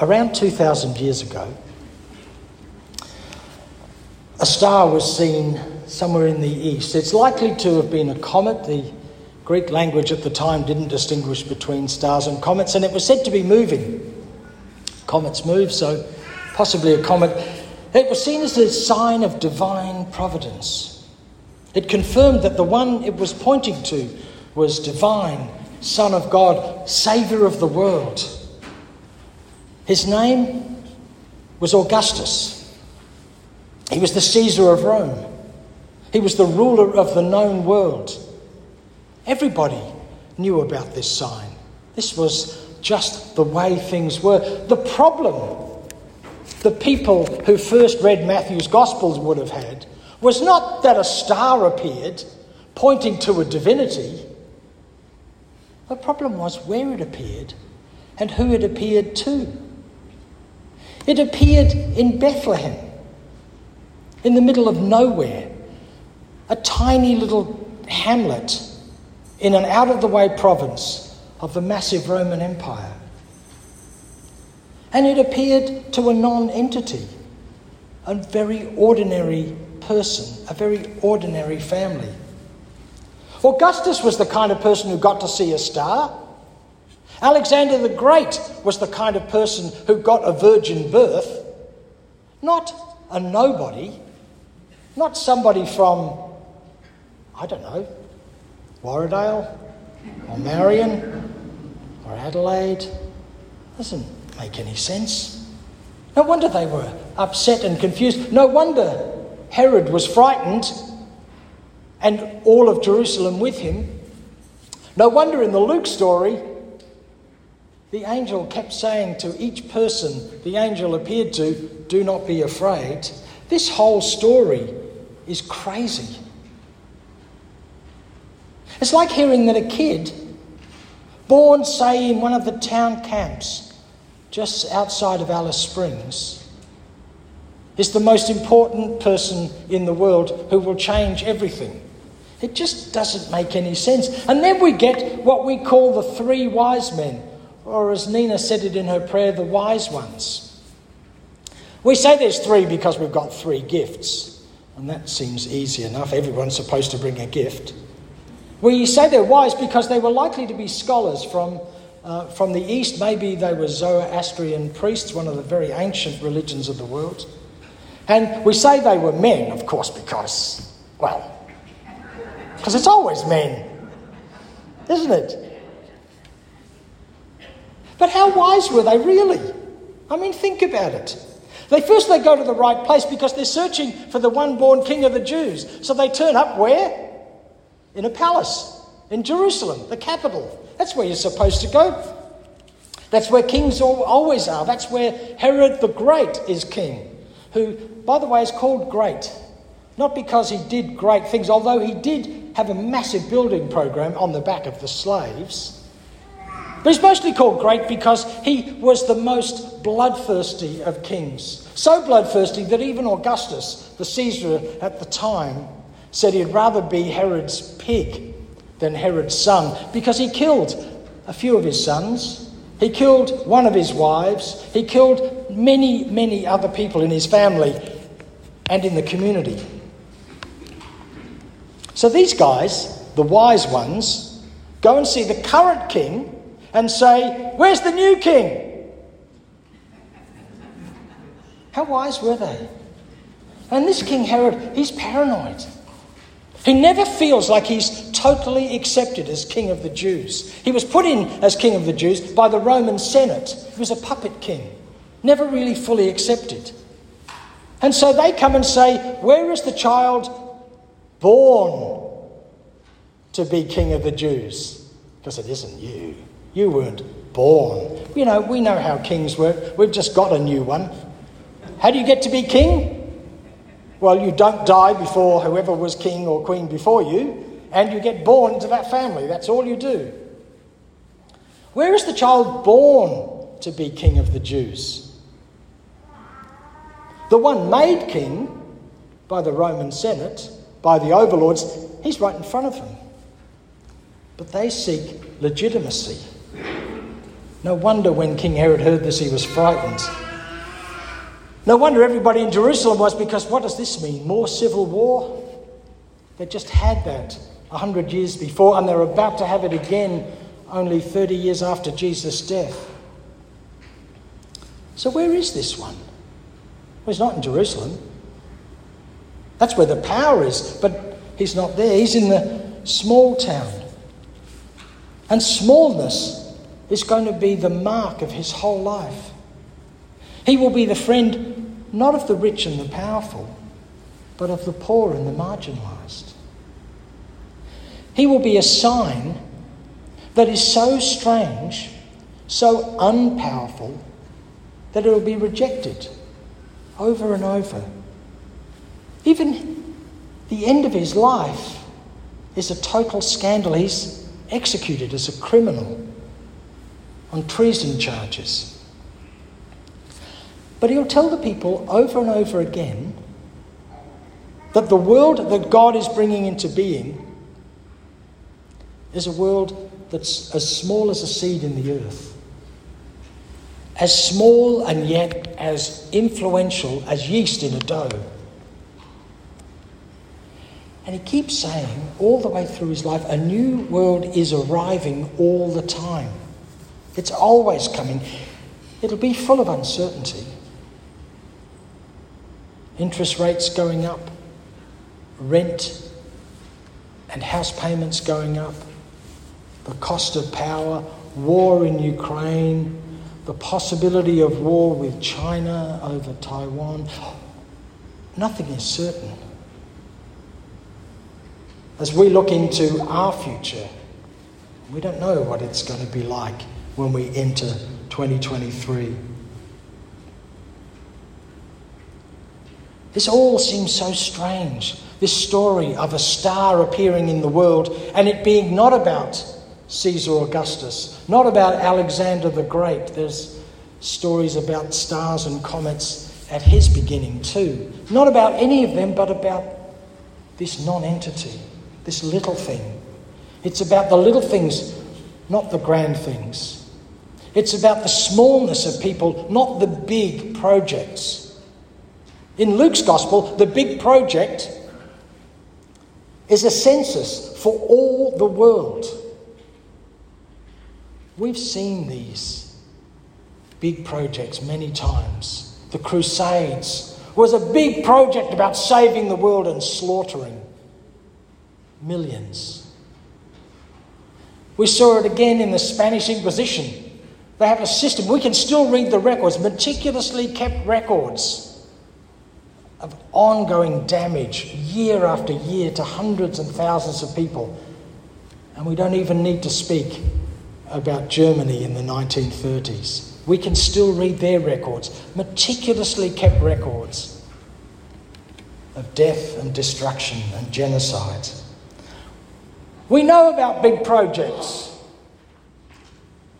Around 2,000 years ago, a star was seen somewhere in the east. It's likely to have been a comet. The Greek language at the time didn't distinguish between stars and comets, and it was said to be moving. Comets move, so possibly a comet. It was seen as a sign of divine providence. It confirmed that the one it was pointing to was divine, Son of God, Saviour of the world. His name was Augustus. He was the Caesar of Rome. He was the ruler of the known world. Everybody knew about this sign. This was just the way things were. The problem the people who first read Matthew's Gospels would have had was not that a star appeared pointing to a divinity. The problem was where it appeared and who it appeared to. It appeared in Bethlehem in the middle of nowhere, a tiny little hamlet in an out of the way province of the massive Roman Empire. And it appeared to a non entity, a very ordinary person, a very ordinary family. Augustus was the kind of person who got to see a star. Alexander the Great was the kind of person who got a virgin birth, not a nobody, not somebody from, I don't know, Warradale or Marion or Adelaide. Doesn't make any sense. No wonder they were upset and confused. No wonder Herod was frightened and all of Jerusalem with him. No wonder in the Luke story, the angel kept saying to each person the angel appeared to, Do not be afraid. This whole story is crazy. It's like hearing that a kid, born, say, in one of the town camps just outside of Alice Springs, is the most important person in the world who will change everything. It just doesn't make any sense. And then we get what we call the three wise men, or as Nina said it in her prayer, the wise ones. We say there's three because we've got three gifts. And that seems easy enough. Everyone's supposed to bring a gift. We say they're wise because they were likely to be scholars from, uh, from the East. Maybe they were Zoroastrian priests, one of the very ancient religions of the world. And we say they were men, of course, because, well, because it's always men, isn't it? But how wise were they really? I mean, think about it. They first they go to the right place because they're searching for the one born king of the Jews. So they turn up where? In a palace in Jerusalem, the capital. That's where you're supposed to go. That's where kings always are. That's where Herod the Great is king, who, by the way, is called great. Not because he did great things, although he did have a massive building program on the back of the slaves. But he's mostly called great because he was the most bloodthirsty of kings. So bloodthirsty that even Augustus, the Caesar at the time, said he'd rather be Herod's pig than Herod's son because he killed a few of his sons. He killed one of his wives. He killed many, many other people in his family and in the community. So these guys, the wise ones, go and see the current king and say, Where's the new king? How wise were they? And this King Herod, he's paranoid. He never feels like he's totally accepted as king of the Jews. He was put in as king of the Jews by the Roman Senate. He was a puppet king, never really fully accepted. And so they come and say, Where is the child born to be king of the Jews? Because it isn't you. You weren't born. You know, we know how kings work. We've just got a new one. How do you get to be king? Well, you don't die before whoever was king or queen before you, and you get born into that family. That's all you do. Where is the child born to be king of the Jews? The one made king by the Roman Senate, by the overlords, he's right in front of them. But they seek legitimacy. No wonder when King Herod heard this, he was frightened. No wonder everybody in Jerusalem was, because what does this mean? More civil war? They just had that a hundred years before, and they're about to have it again only 30 years after Jesus' death. So, where is this one? Well, he's not in Jerusalem. That's where the power is, but he's not there. He's in the small town. And smallness is going to be the mark of his whole life. He will be the friend not of the rich and the powerful, but of the poor and the marginalised. He will be a sign that is so strange, so unpowerful, that it will be rejected over and over. Even the end of his life is a total scandal. He's executed as a criminal on treason charges. But he'll tell the people over and over again that the world that God is bringing into being is a world that's as small as a seed in the earth, as small and yet as influential as yeast in a dough. And he keeps saying all the way through his life a new world is arriving all the time. It's always coming. It'll be full of uncertainty. Interest rates going up, rent and house payments going up, the cost of power, war in Ukraine, the possibility of war with China over Taiwan. Nothing is certain. As we look into our future, we don't know what it's going to be like when we enter 2023. This all seems so strange. This story of a star appearing in the world and it being not about Caesar Augustus, not about Alexander the Great. There's stories about stars and comets at his beginning too. Not about any of them, but about this non entity, this little thing. It's about the little things, not the grand things. It's about the smallness of people, not the big projects. In Luke's gospel, the big project is a census for all the world. We've seen these big projects many times. The Crusades was a big project about saving the world and slaughtering millions. We saw it again in the Spanish Inquisition. They have a system, we can still read the records, meticulously kept records of ongoing damage year after year to hundreds and thousands of people. And we don't even need to speak about Germany in the 1930s. We can still read their records, meticulously kept records of death and destruction and genocide. We know about big projects.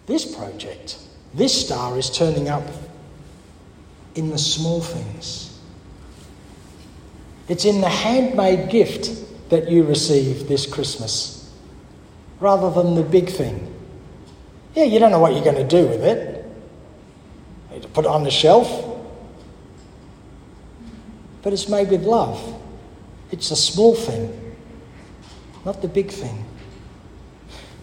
This project, this star is turning up in the small things. It's in the handmade gift that you receive this Christmas rather than the big thing. Yeah, you don't know what you're going to do with it. You put it on the shelf. But it's made with love. It's a small thing, not the big thing.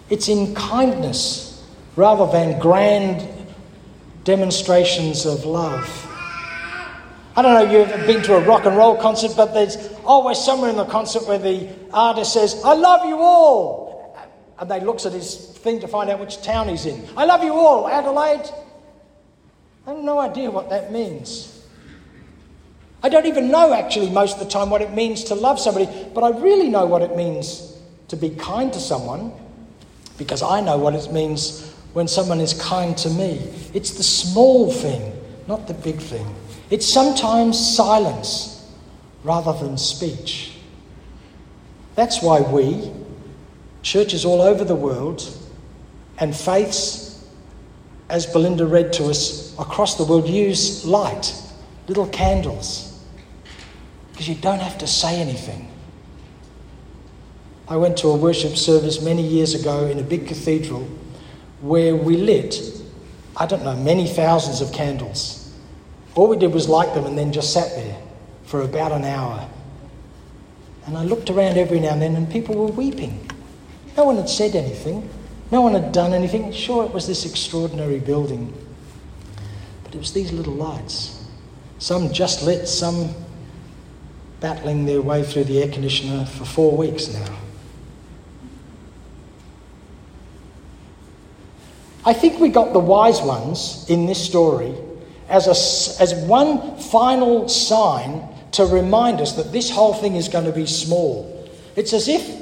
It's in kindness rather than grand demonstrations of love. I don't know if you've been to a rock and roll concert, but there's always somewhere in the concert where the artist says, I love you all. And they looks at his thing to find out which town he's in. I love you all, Adelaide. I have no idea what that means. I don't even know actually most of the time what it means to love somebody, but I really know what it means to be kind to someone because I know what it means when someone is kind to me. It's the small thing, not the big thing. It's sometimes silence rather than speech. That's why we, churches all over the world, and faiths, as Belinda read to us across the world, use light, little candles, because you don't have to say anything. I went to a worship service many years ago in a big cathedral where we lit I don't know, many thousands of candles. All we did was light them and then just sat there for about an hour. And I looked around every now and then and people were weeping. No one had said anything, no one had done anything. Sure, it was this extraordinary building, but it was these little lights. Some just lit, some battling their way through the air conditioner for four weeks now. I think we got the wise ones in this story as, a, as one final sign to remind us that this whole thing is going to be small. It's as if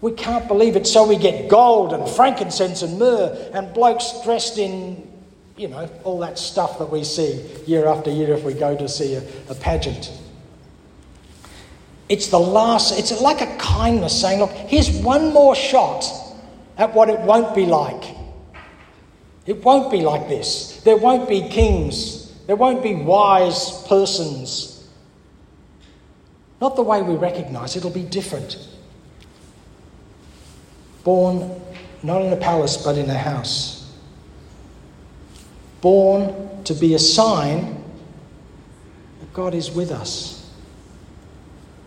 we can't believe it, so we get gold and frankincense and myrrh and blokes dressed in, you know, all that stuff that we see year after year if we go to see a, a pageant. It's the last, it's like a kindness saying, look, here's one more shot at what it won't be like. It won't be like this. There won't be kings. There won't be wise persons. Not the way we recognize, it'll be different. Born not in a palace but in a house. Born to be a sign that God is with us.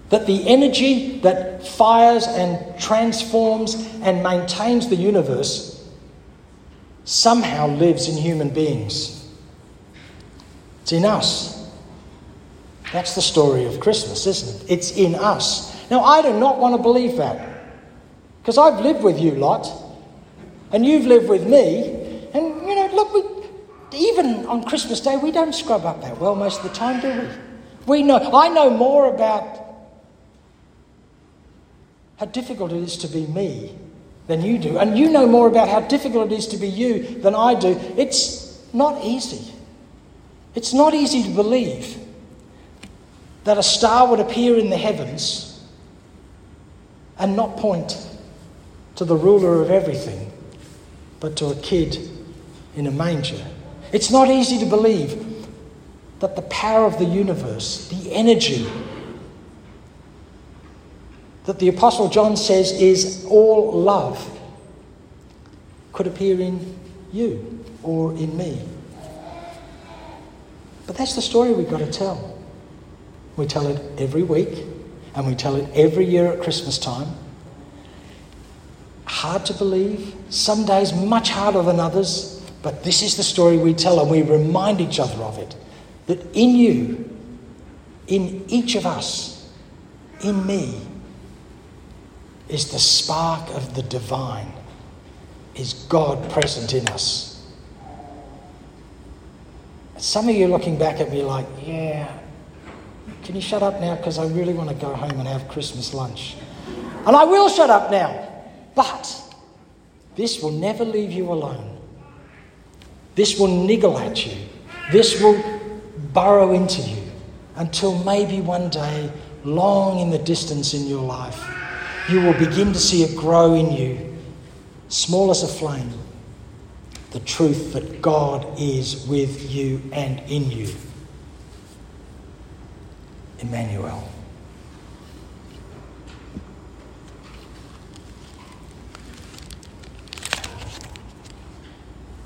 That the energy that fires and transforms and maintains the universe somehow lives in human beings. It's in us. That's the story of Christmas, isn't it? It's in us. Now, I do not want to believe that because I've lived with you lot and you've lived with me. And, you know, look, we, even on Christmas Day, we don't scrub up that well most of the time, do we? We know, I know more about how difficult it is to be me than you do. And you know more about how difficult it is to be you than I do. It's not easy. It's not easy to believe that a star would appear in the heavens and not point to the ruler of everything, but to a kid in a manger. It's not easy to believe that the power of the universe, the energy that the Apostle John says is all love could appear in you or in me. But that's the story we've got to tell. We tell it every week and we tell it every year at Christmas time. Hard to believe, some days much harder than others, but this is the story we tell and we remind each other of it. That in you, in each of us, in me, is the spark of the divine, is God present in us. Some of you looking back at me like, yeah, can you shut up now? Because I really want to go home and have Christmas lunch. And I will shut up now. But this will never leave you alone. This will niggle at you. This will burrow into you until maybe one day, long in the distance in your life, you will begin to see it grow in you, small as a flame, the truth that God is with you and in you. Emmanuel.